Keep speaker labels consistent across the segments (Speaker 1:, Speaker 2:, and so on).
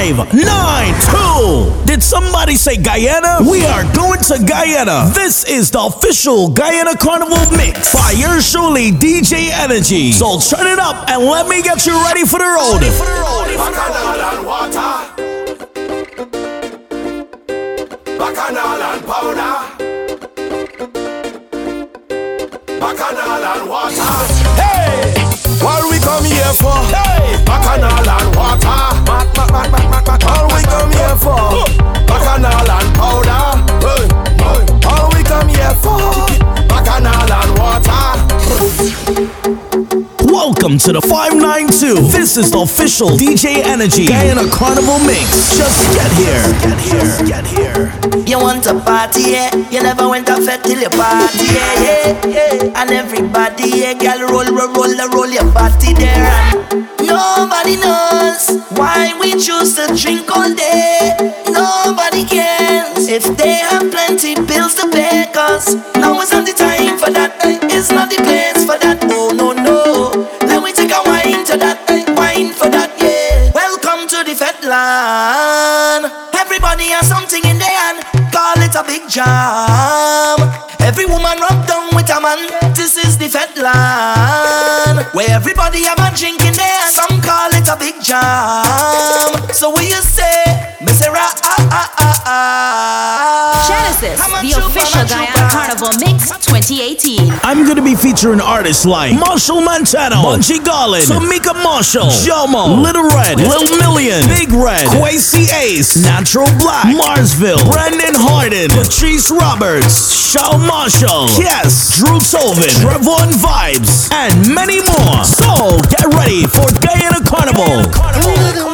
Speaker 1: 592. Did somebody say Guyana? We are going to Guyana. This is the official Guyana Carnival mix by yours truly, DJ Energy. So turn it up and let me get you ready for the road.
Speaker 2: Bacchanal and water. Bacchanal and powder. Bacchanal and water. Hey! What we come here for? Hey! Bacchanal and water. Back, back, back, back, back, back. All we come here for? Bacchanal and powder. Hey! Hey! All we come here for? Bacchanal and water.
Speaker 1: Welcome to the 592. This is the official DJ Energy Guyana Carnival mix. Just get here. Get here. Get here.
Speaker 3: You want a party, yeah? You never went to fed till you party, yeah, yeah, yeah. And everybody, yeah, girl, roll, roll, roll, roll your body there. Nobody knows why we choose to drink all day. Nobody cares if they have plenty bills to pay. Cause now is not the time for that. It's not the place Everybody has something in their hand. Call it a big jam. Every woman rub down with a man. This is the fed land. Where everybody have a drink in their. Some call it a big jam. So what you say? Me say ra ah ah ah ah.
Speaker 4: Genesis,
Speaker 3: I'm
Speaker 4: the
Speaker 3: trooper,
Speaker 4: official Guyana. Carnival Mix 2018.
Speaker 1: I'm gonna be featuring artists like Machel Montano, Bunji Garlin, Tamika Marshall, Jomo, Little Red, Lil Million, Big Red, Quasi Ace, Natural Black, Marsville, Brandon Harden, Patrice Roberts, Shawn Marshall, Yes, Drew Tolvin, Trevon Vibes, and many more. So get ready for Guyana Carnival.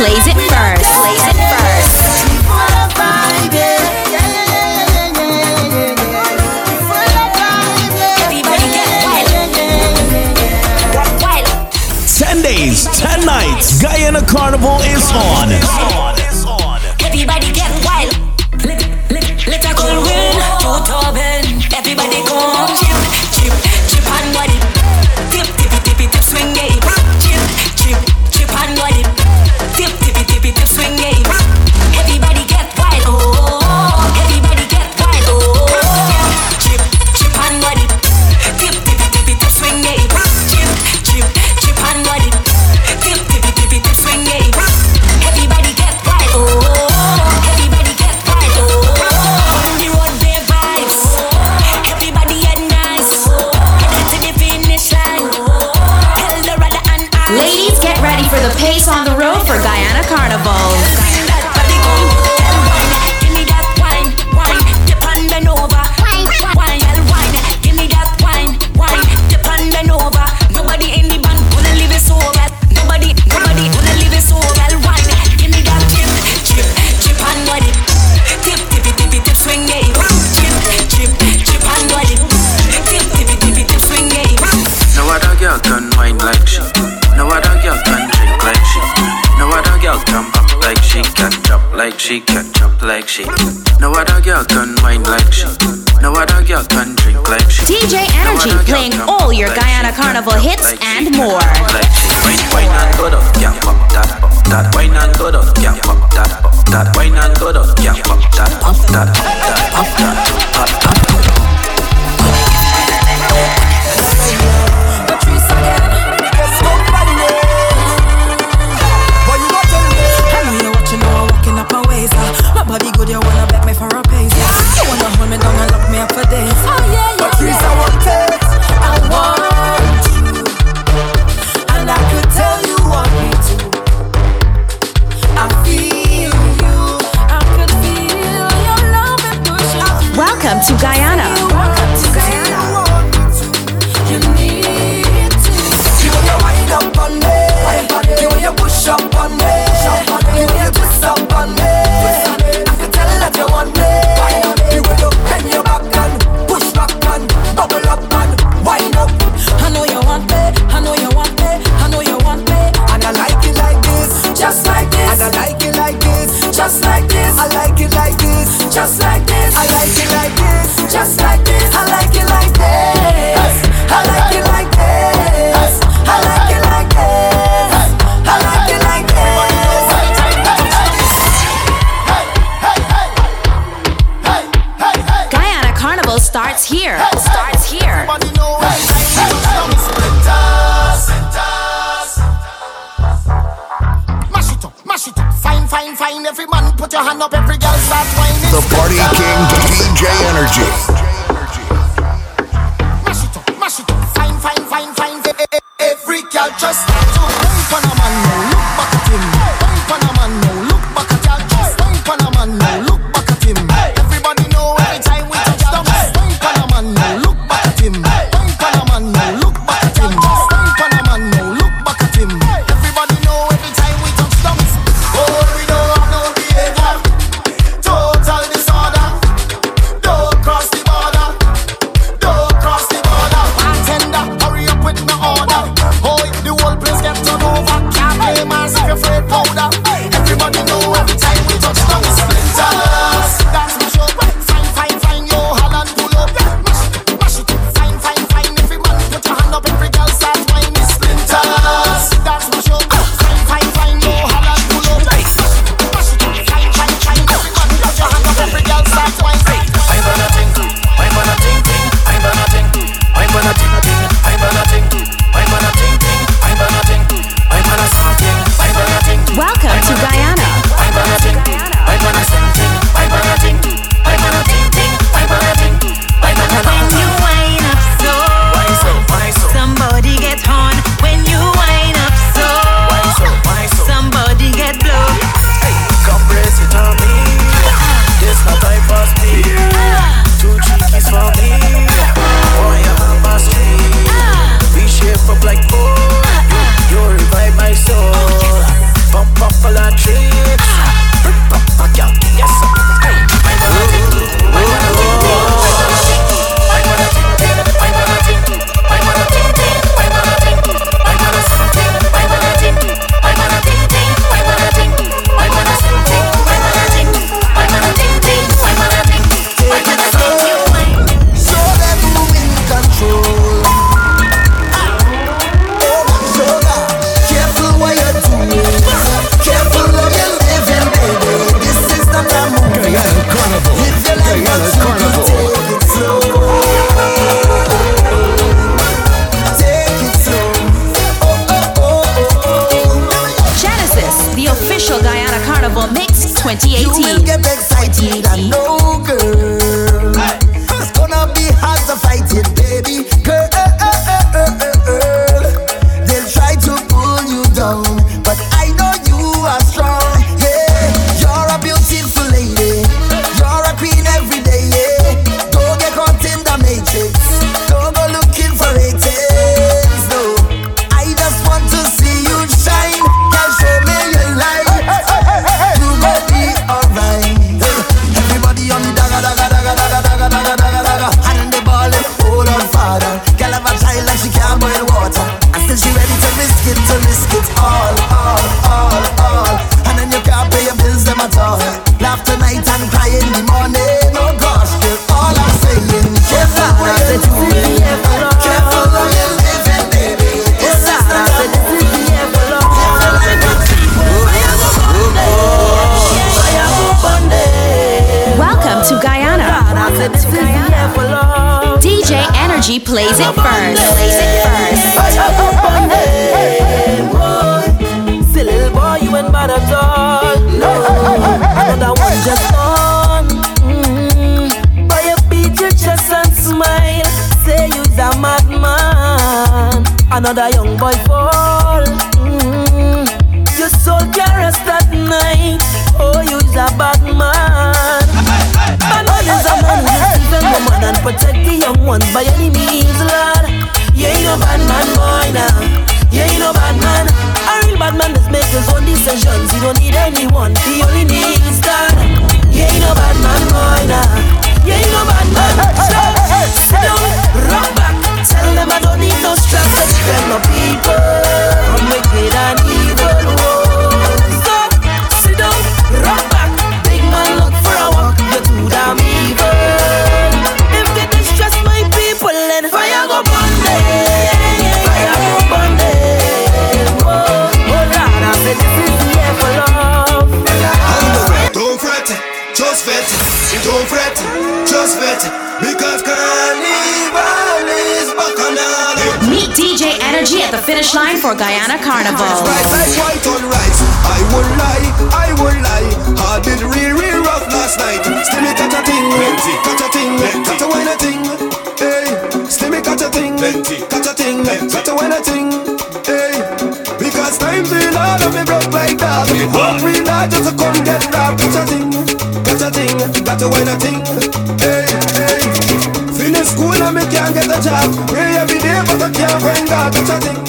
Speaker 5: plays it first. Plays it first.
Speaker 6: Ten days, ten nights, Guyana Carnival is on.
Speaker 7: that, wine and
Speaker 8: go down, yeah, pop that, pop that, wine and go down, yeah, pop that, pop that.
Speaker 9: to wine a thing. Hey, hey. Finish school and me
Speaker 10: can't get a job. Pray every day, but I can't find God. That's a thing,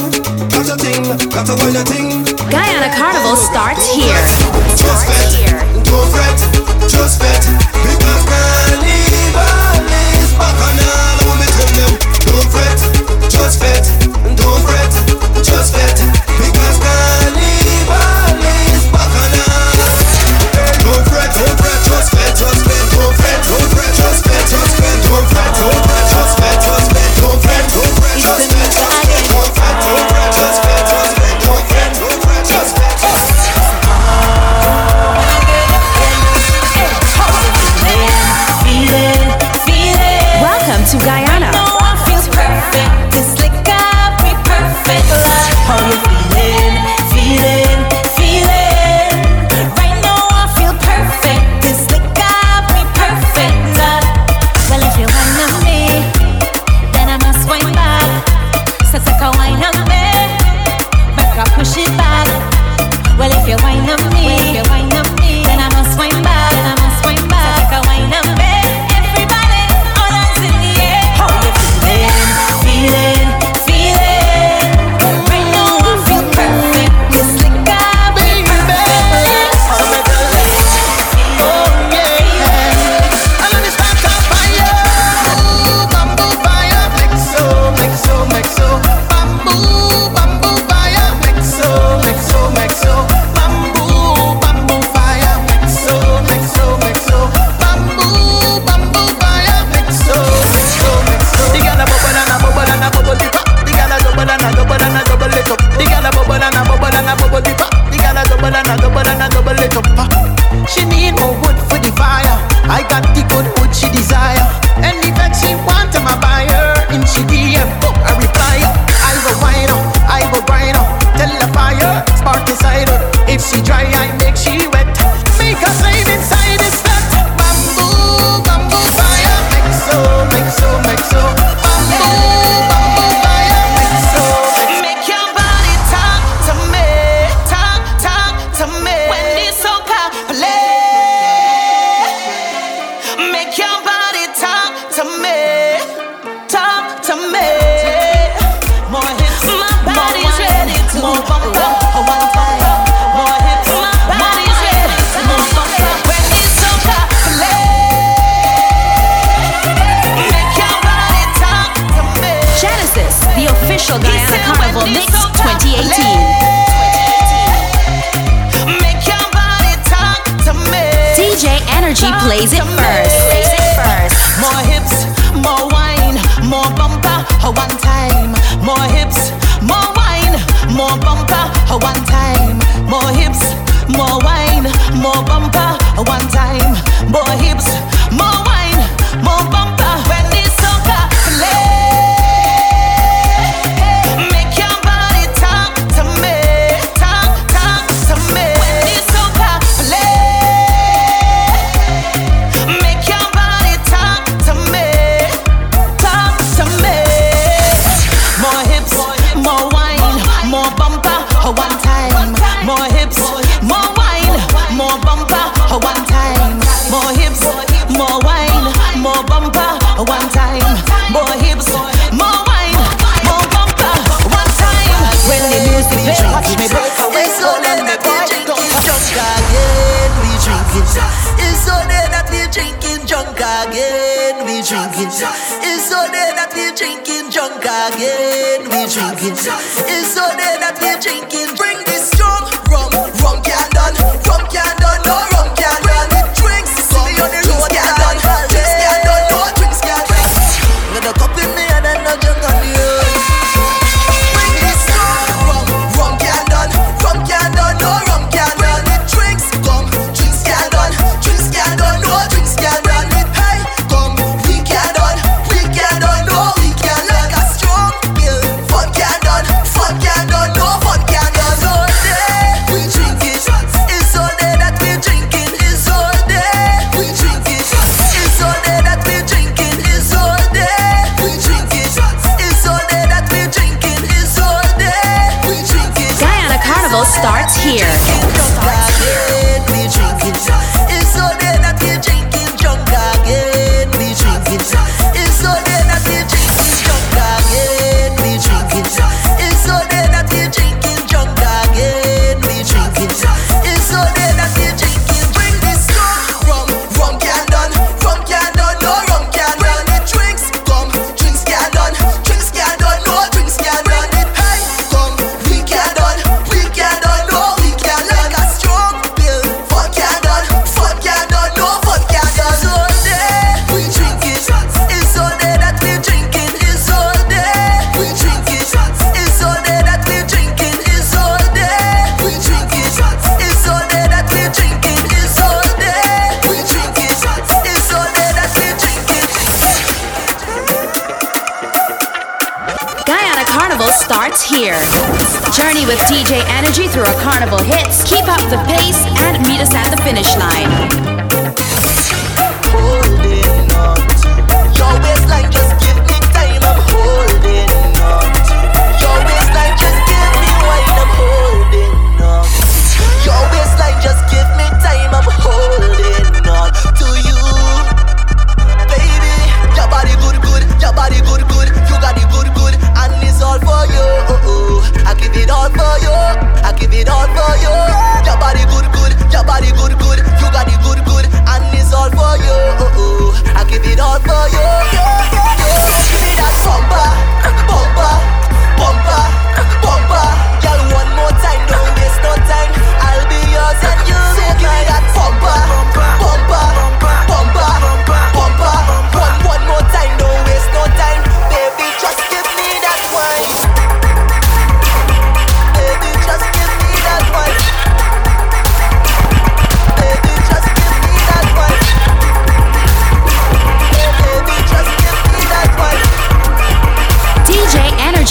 Speaker 10: that's a thing, that's a wine a
Speaker 11: thing. Guyana Carnival starts here. Starts here.
Speaker 12: Don't
Speaker 11: fret.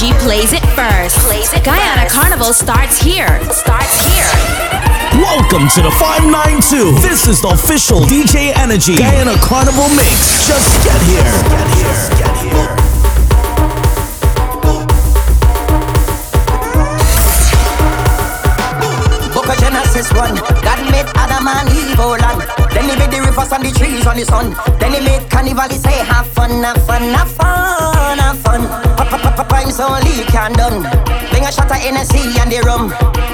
Speaker 11: Energy plays it first. Guyana Carnival starts here. Starts here.
Speaker 1: Welcome Welcome to the 592. This is the official DJ Energy Guyana Carnival Mix. Just get here. Get here. Get here.
Speaker 13: Rivers and the trees on the sun. Then he made carnival, he say have fun, have fun, have fun, have fun. Pines only can done. Bring a shot of Hennessy and the rum.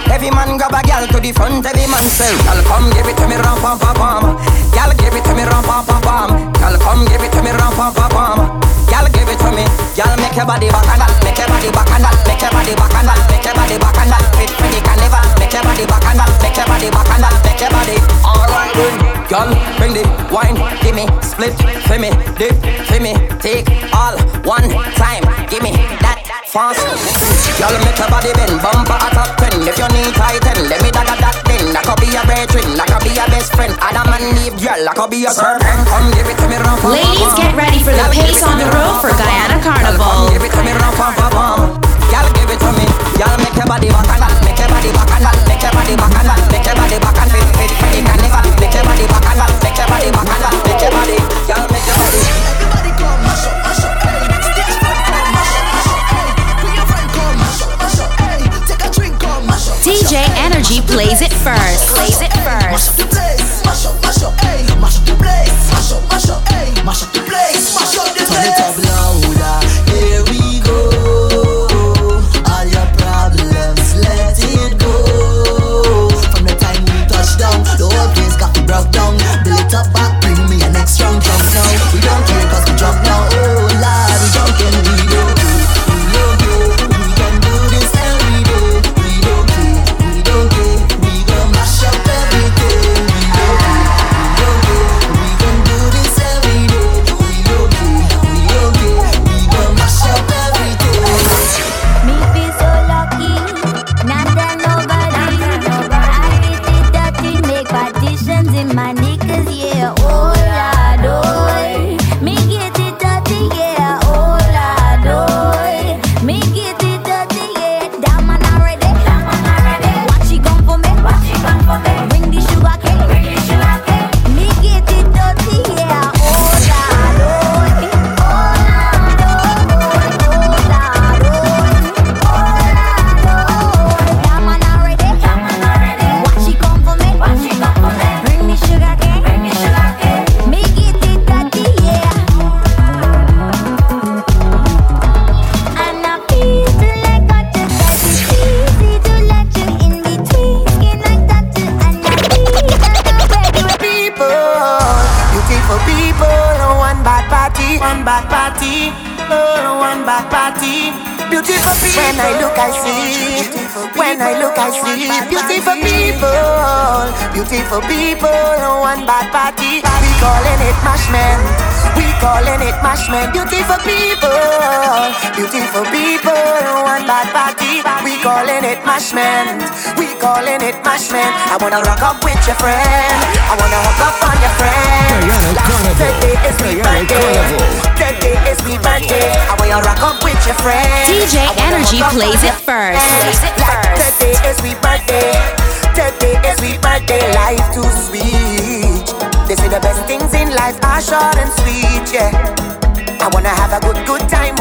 Speaker 13: Every man grab a gal to the front Every man say Gal come give it to me rum pam pam pam. Gal give it to me rum pam pam pam. Gal come give it to me rum pam pam pam Gal give it to me. Gal make your body back and that Make your body back and that Make your body back and that Make your body back and that Fit for the carnival Make your body back and that Make your body back and that Make your body. Alright then Gal bring the wine Give me split for me Dip for me Take all one time Give me that fast. Y'all make your body bend Bumper a top ten If you need tighten Let me dagger that then That could be a brethren That could be a best friend. Adam and Eve girl That could be a serpent. Come give it to me rum
Speaker 4: Ladies, get ready for the pace on the road for Guyana Carnival.
Speaker 13: Give it to me rum pam pam pam Y'all give it to me Y'all make your body back and Make your body back and Make your body back and Make your body back and fit fit fit carnival Make your body back and Make your body back and Make your body Y'all make your body
Speaker 14: Everybody come mash up, mash up, hey. Stage front come mash up, mash up, hey. Bring your friend come mash up, mash up, hey. Take a drink come mash up.
Speaker 4: DJ Energy plays it first. Plays it
Speaker 14: Mash
Speaker 4: first.
Speaker 14: up the place, mash up, mash up, hey. Mash up the place, mash up, mash up, hey. Mash up the place, mash up the place.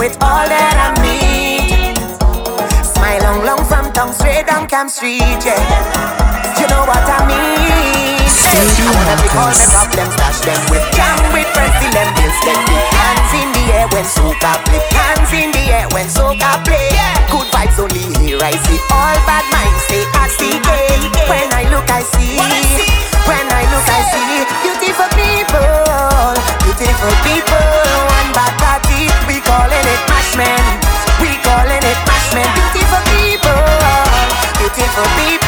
Speaker 13: Good time with all that I meet. Smile long, long from tongue straight down Cam Street. Yeah. You know what I mean. Hey, I wanna pick all my problems, dash them with jam with friends, till them bills get big. Hands in the air when soca play. Hands in the air when soca play. Good vibes only here I see. All bad minds stay at CK. When I look, I see. When I look, I see beautiful people, beautiful people. Beautiful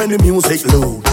Speaker 15: when the
Speaker 16: music loads.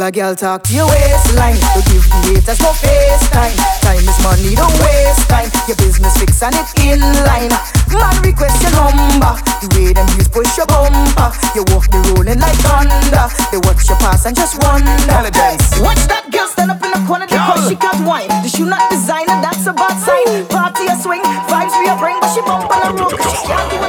Speaker 17: Tell a girl talk to your waistline. To give the haters more face time. Time is money, don't waste time. Your business fix and it in line. Man request your number. The way them heels push your bumper. You walk the rolling like thunder. They watch you pass and just wonder. Watch that girl stand up in the corner because she can't whine. The shoe not designer, that's a bad sign. Party a swing, vibes we a bring, but she bump on the road she can't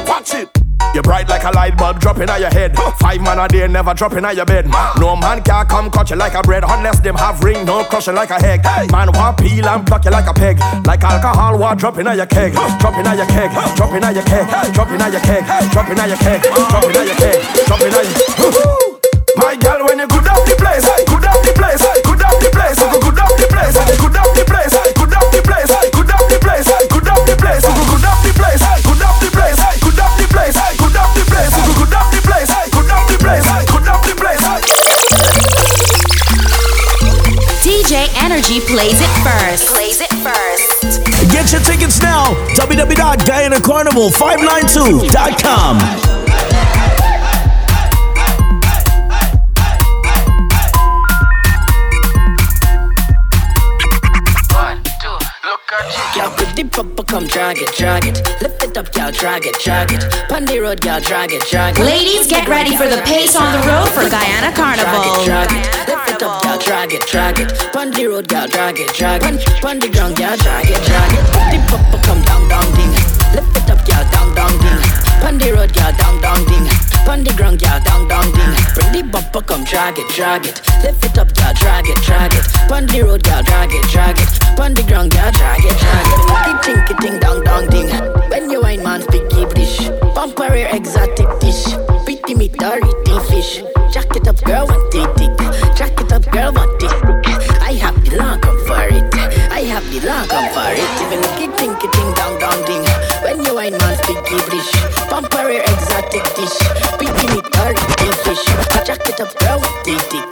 Speaker 16: bright like a light bulb dropping on your head. Five man a day never dropping on your bed. No man can come cut you like a bread unless them have ring, no crushing like a egg. Man want peel and pluck you like a peg. Like alcohol, what dropping on your keg. Dropping on your keg, dropping on your keg, dropping on your keg, dropping on your keg, dropping on your keg, dropping on your My girl, when you good up the place, good up the place, good up the place, good up the place, good up the place,
Speaker 4: Energy plays it first. Plays it first.
Speaker 1: Get your tickets now. www.GuyanaCarnival592.com.
Speaker 18: Y'all could dip up, but come drag it, drag it. Lift it up, y'all drag it, drag it. Pon the road, y'all drag it, drag it.
Speaker 4: Ladies, get ready for the pace on the road for Guyana Carnival.
Speaker 18: Drag it, drag it. Lift it up, y'all drag it, drag it. Pon the road, y'all drag it, drag it. Pon the ground, y'all drag it, drag it. Up, but come down, down, ding. Lift it up, y'all down, down, ding. Pon the road, y'all down, down, ding. Pon the ground, y'all down, down, ding. Bring the bumper, come drag it, drag it. Lift it up, y'all drag it, drag it. Pon the road, y'all drag it, drag it. Pon the ground, y'all drag it, drag it. Tinky, tinky, ting, dong, dong, ding. When you wine, man, speak English. Bumper rare exotic dish. Pretty meat, dirty fish. Jack it up, girl, want it thick. Jack it up, girl, it thick. I have the long come for it. I have the long come for it. Even rare exotic dish. Bikini, dirty fish. But jack it up, girl, with
Speaker 19: the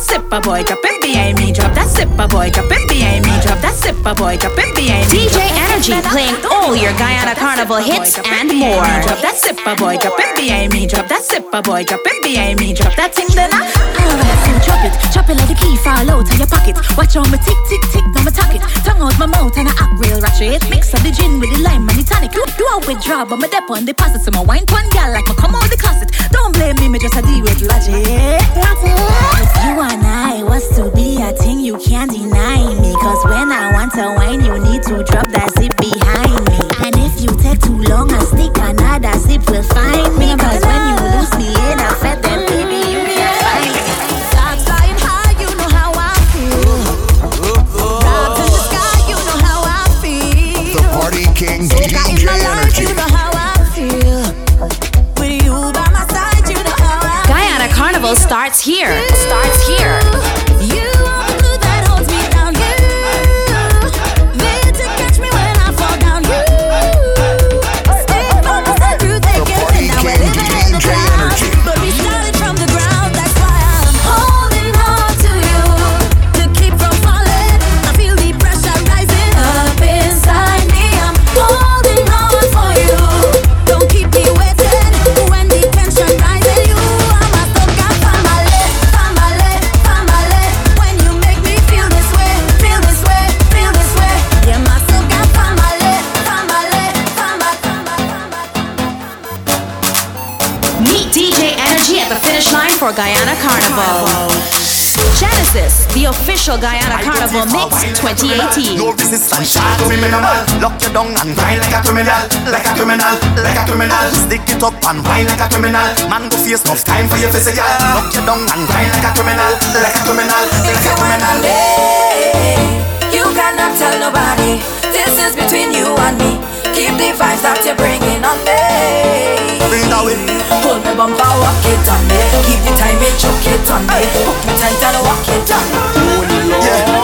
Speaker 19: that zipper boy, drop it behind me. Drop that zipper boy, drop it behind me. Drop that zipper boy, drop it behind me.
Speaker 4: DJ Energy playing all your Guyana Carnival hits and more.
Speaker 19: Drop that zipper boy, drop it behind me. Drop that zipper boy, drop it behind me. Drop that thing then I.
Speaker 8: Alright, so drop it, drop it like the key fall out of your pocket. Watch on my tick, tick, tick, now my talk it. Tongue out my mouth and I act real ratchet. Mix up the gin with the lime and the tonic. Do, do a withdraw, but my dep on deposit. So my wine pun gal like my come out the closet. Don't blame me, me just a deal with logic. If you and I was to be a thing, you can't deny me. Cause when I want to wine, you need to drop that zip behind me. And if you take too long, I stick another zip will find me. Cause when you lose me in a fed, then baby, you can't find me. Flying high, you know how I feel. Clouds in the sky, you know how I feel.
Speaker 20: The Party King
Speaker 8: Soca
Speaker 20: DJ Energy.
Speaker 8: you know how I feel. With you by my side, you know how I
Speaker 4: Guyana Carnival. Starts here.
Speaker 8: official Guyana I
Speaker 4: Carnival Mix 2018.
Speaker 2: No resistance, shot criminal. Lock your down and grind like a criminal, like a criminal, like a criminal. Stick it up and whine like a criminal. Man, go face enough time for your physical. Lock your down and grind like a criminal, like a criminal, like a criminal.
Speaker 14: You cannot tell nobody. This is between you and me. Keep the vibes that you're bringing on me.
Speaker 2: Bring that way.
Speaker 14: Hold me bumper, walk it on me. Keep the time, it choke it on me. Hook me tight and walk it on me.
Speaker 2: Yeah.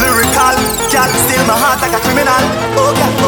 Speaker 2: Lyrical, gal, steal my heart like a criminal. Oh,
Speaker 14: gal.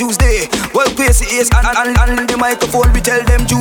Speaker 14: Tuesday. Well, place it is, and,
Speaker 21: and,
Speaker 4: and
Speaker 22: the microphone, we tell them
Speaker 6: Tuesday.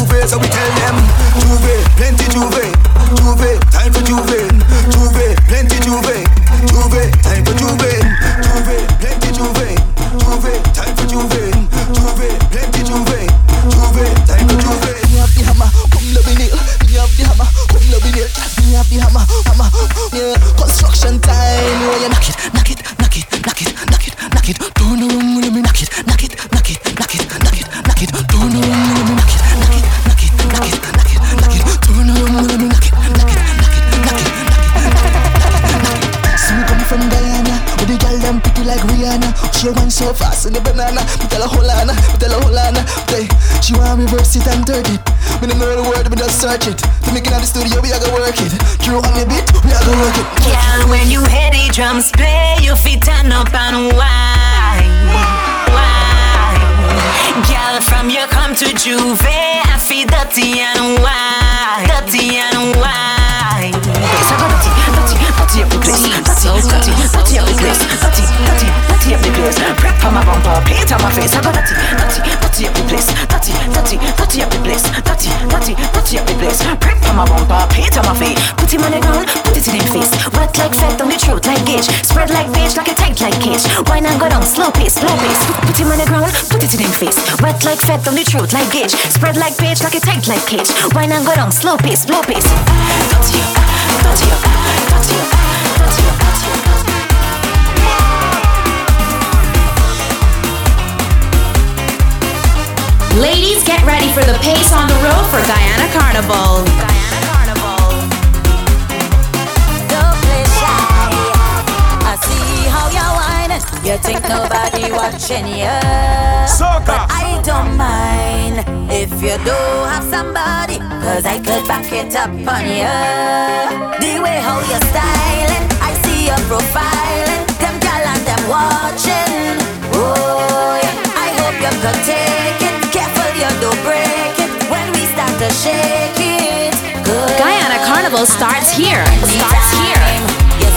Speaker 6: My paint on my face. I go dirty, dirty, dirty up the place, dirty, dirty, dirty up the place, dirty, dirty, dirty up the place. Prep on my bumper, paint on my face. Put him on the ground, put it in him face. Wet like fat on the throat like gauge, spread like beige like a tight like cage. Wine and go down, slow pace, slow pace. Put him on the ground, put it in him face. Wet like fat on the throat like gauge, spread like beige like a tight like cage. Wine and go down, slow pace, slow pace. Dirty, dirty, dirty, dirty, dirty.
Speaker 11: Ladies, get ready for the pace on the road for Guyana Carnival.
Speaker 23: Don't play shy. I see how you're whining. You think nobody watching you. But I don't mind if you do have somebody. Cause I could back it up on you. The way how you're styling, I see your profiling. Them gal and them watching. Oh, yeah. I hope you could take
Speaker 11: Guyana Carnival starts here. Starts here.
Speaker 23: You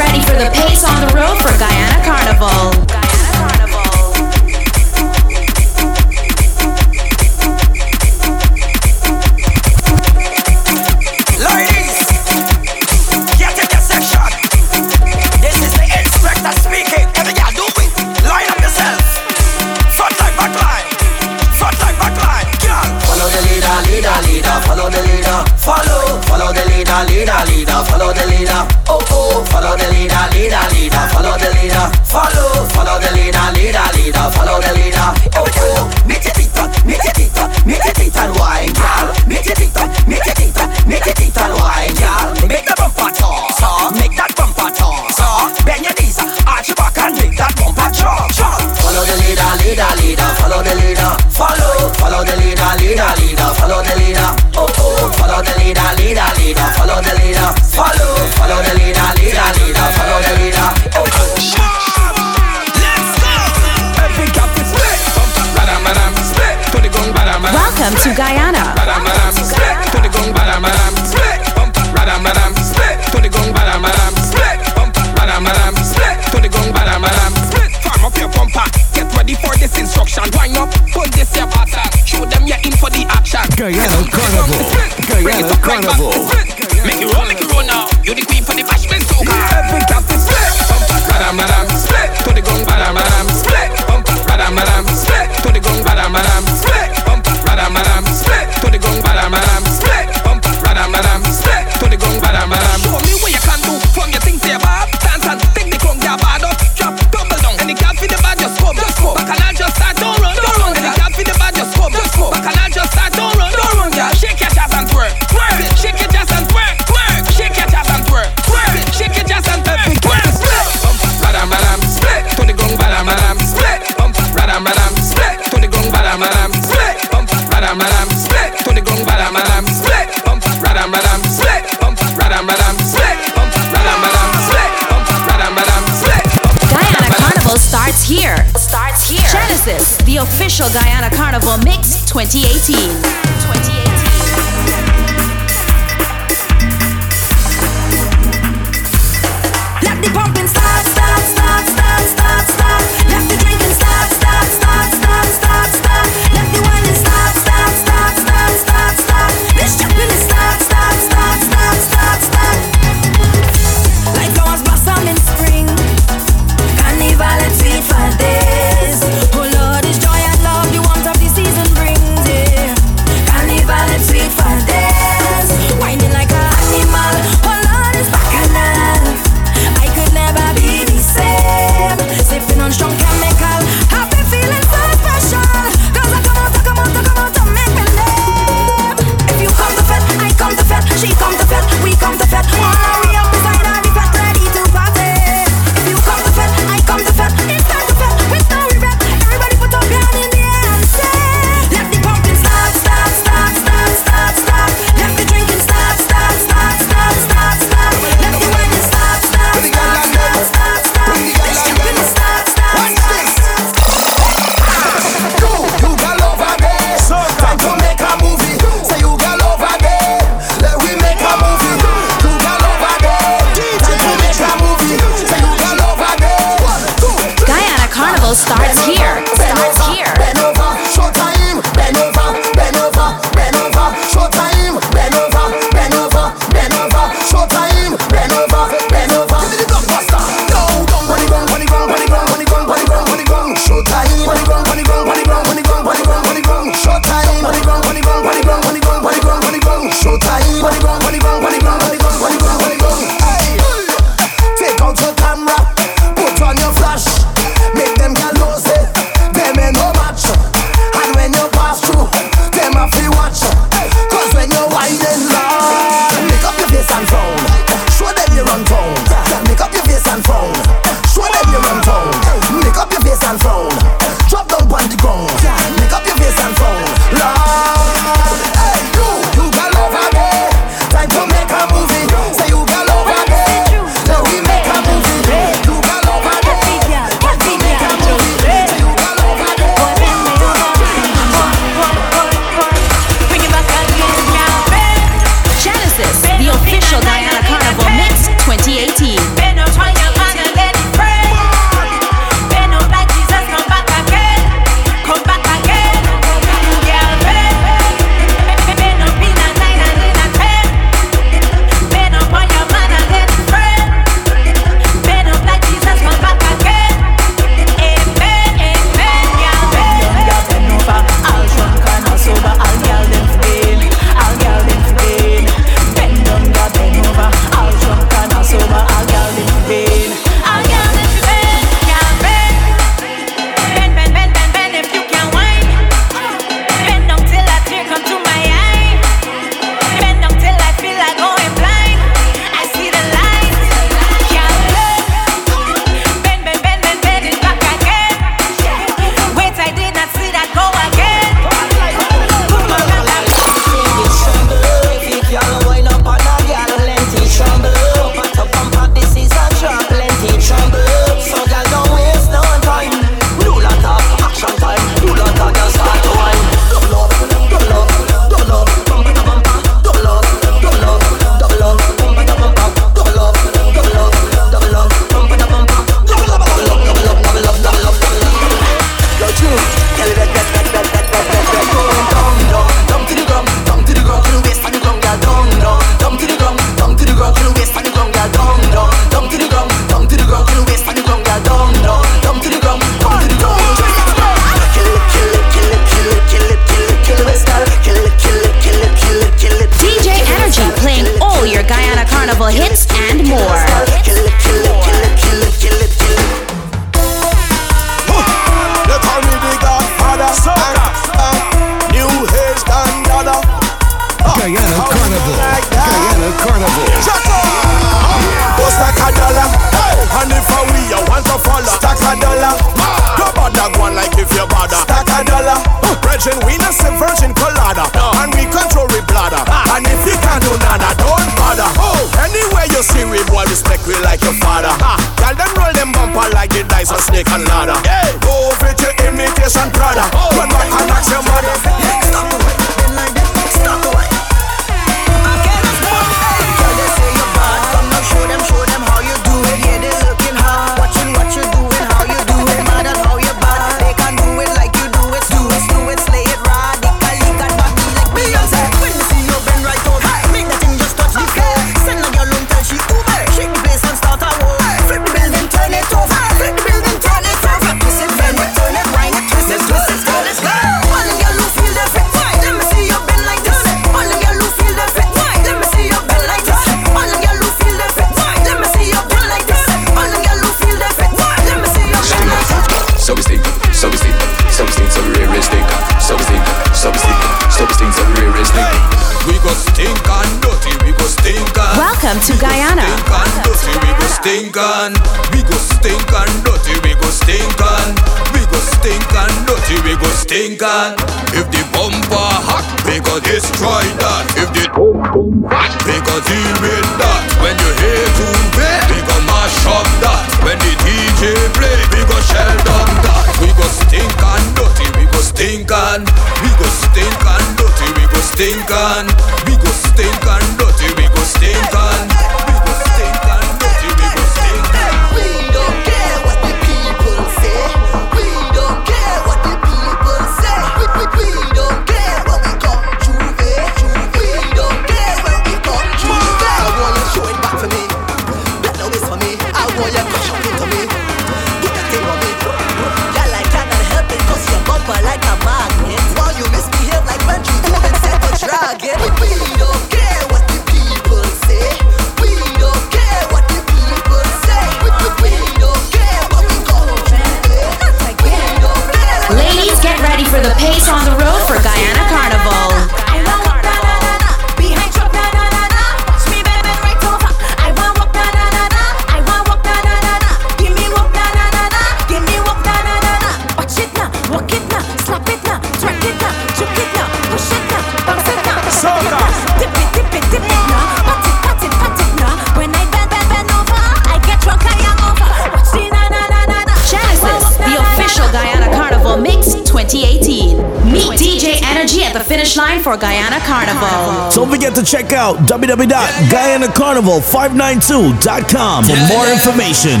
Speaker 23: for
Speaker 11: Guyana Carnival.
Speaker 3: Don't
Speaker 1: forget to check out www.guyanacarnival592.com for more information.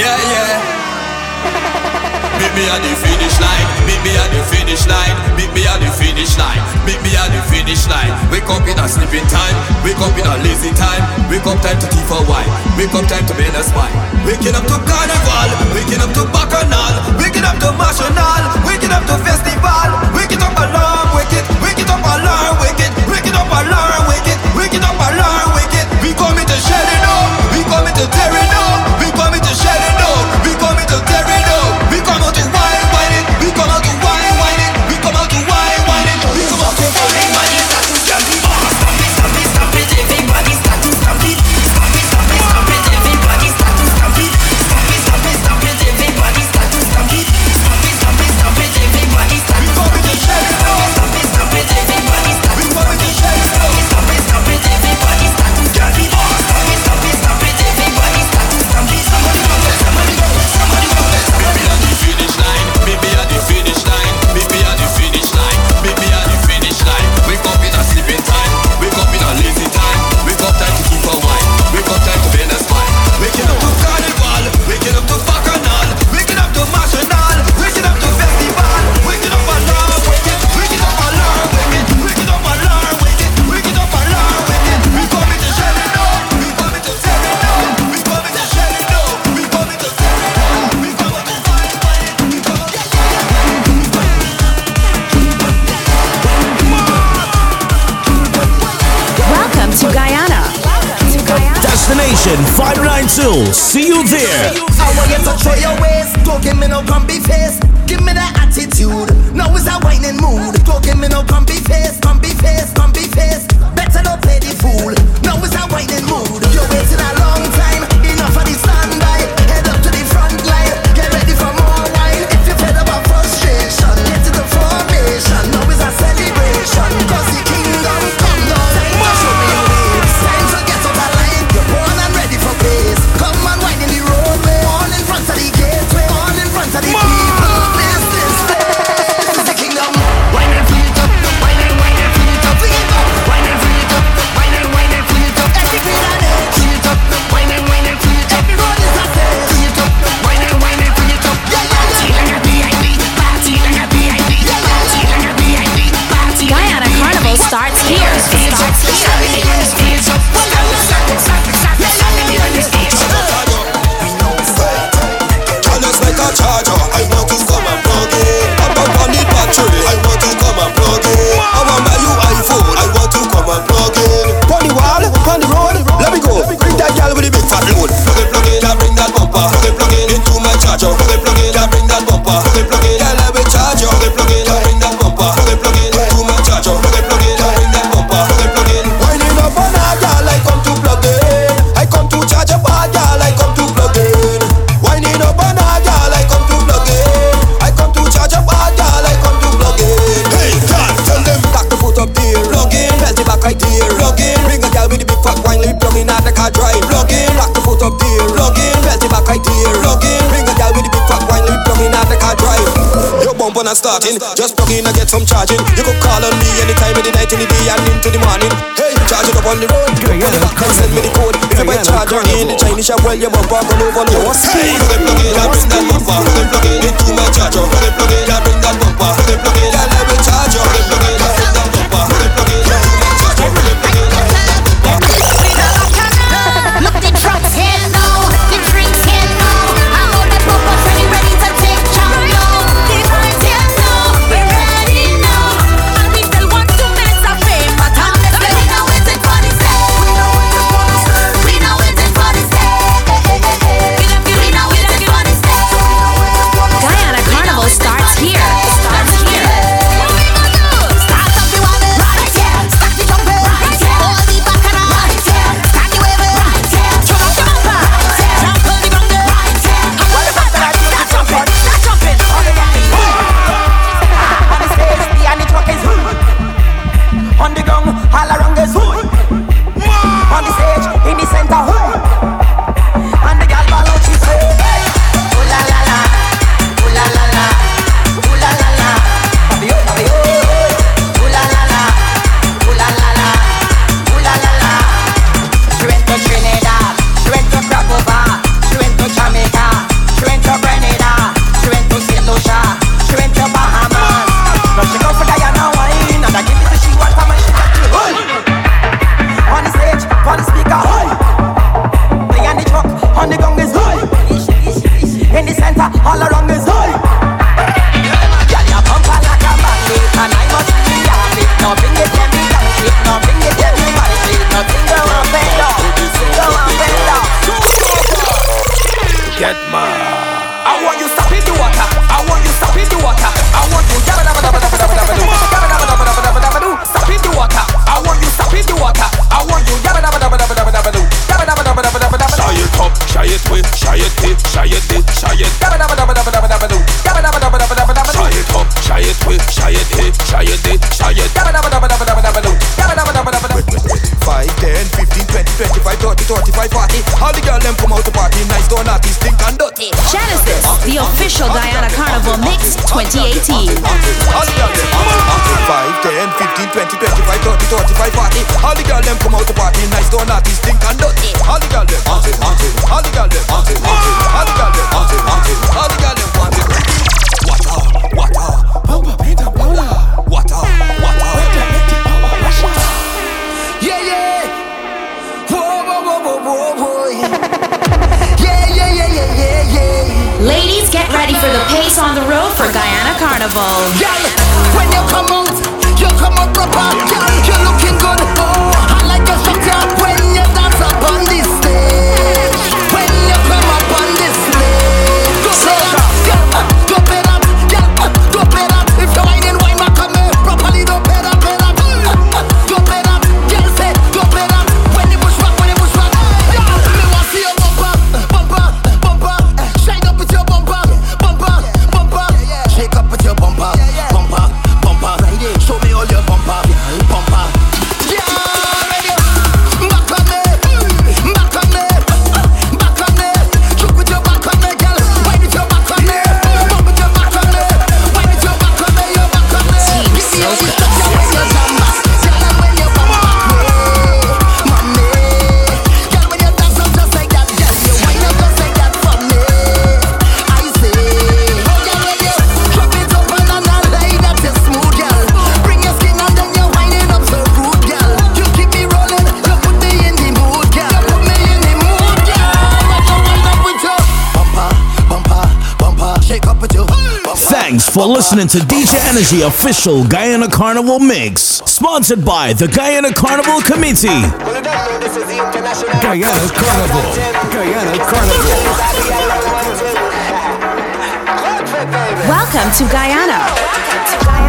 Speaker 2: Yeah, yeah. Meet me at the finish line. Meet me at the finish line. Meet me at the finish line. Meet me at the finish line. Wake up in a sleeping time. Wake up in a lazy time. Wake up time to tea for wine. Wake up time to be in a spine. Waking up to carnival. Waking up to bacchanal. Waking up to national. Waking up to festival make it up
Speaker 22: alone. See you there.
Speaker 2: foot up there. Login, belt it back right there. Login, ring a girl with the big fat wine, let me plug in at the car drive. Plug in, rock the foot up there. in, belt it back right there. in, bring a girl with the big fat wine, let me plug in at the car drive. Your bumper not starting, just plug in and get some charging. You could call on me anytime of the night, in the day and into the morning. Hey, charge it up on the road. Put it back and send me the code. If you buy charger in the Chinese shop, well your bumper gonna overload. Hey, plug in, plug in, I bring that bumper. Plug in, plug in, into my charger. Plug in, plug in, I bring that bumper. Plug in, plug in, I
Speaker 24: will charge
Speaker 13: you.
Speaker 25: For
Speaker 1: listening to DJ Energy official Guyana Carnival mix, sponsored by the Guyana Carnival Committee.
Speaker 26: Guyana Carnival. Guyana Carnival.
Speaker 4: Welcome to Guyana.
Speaker 22: Love when the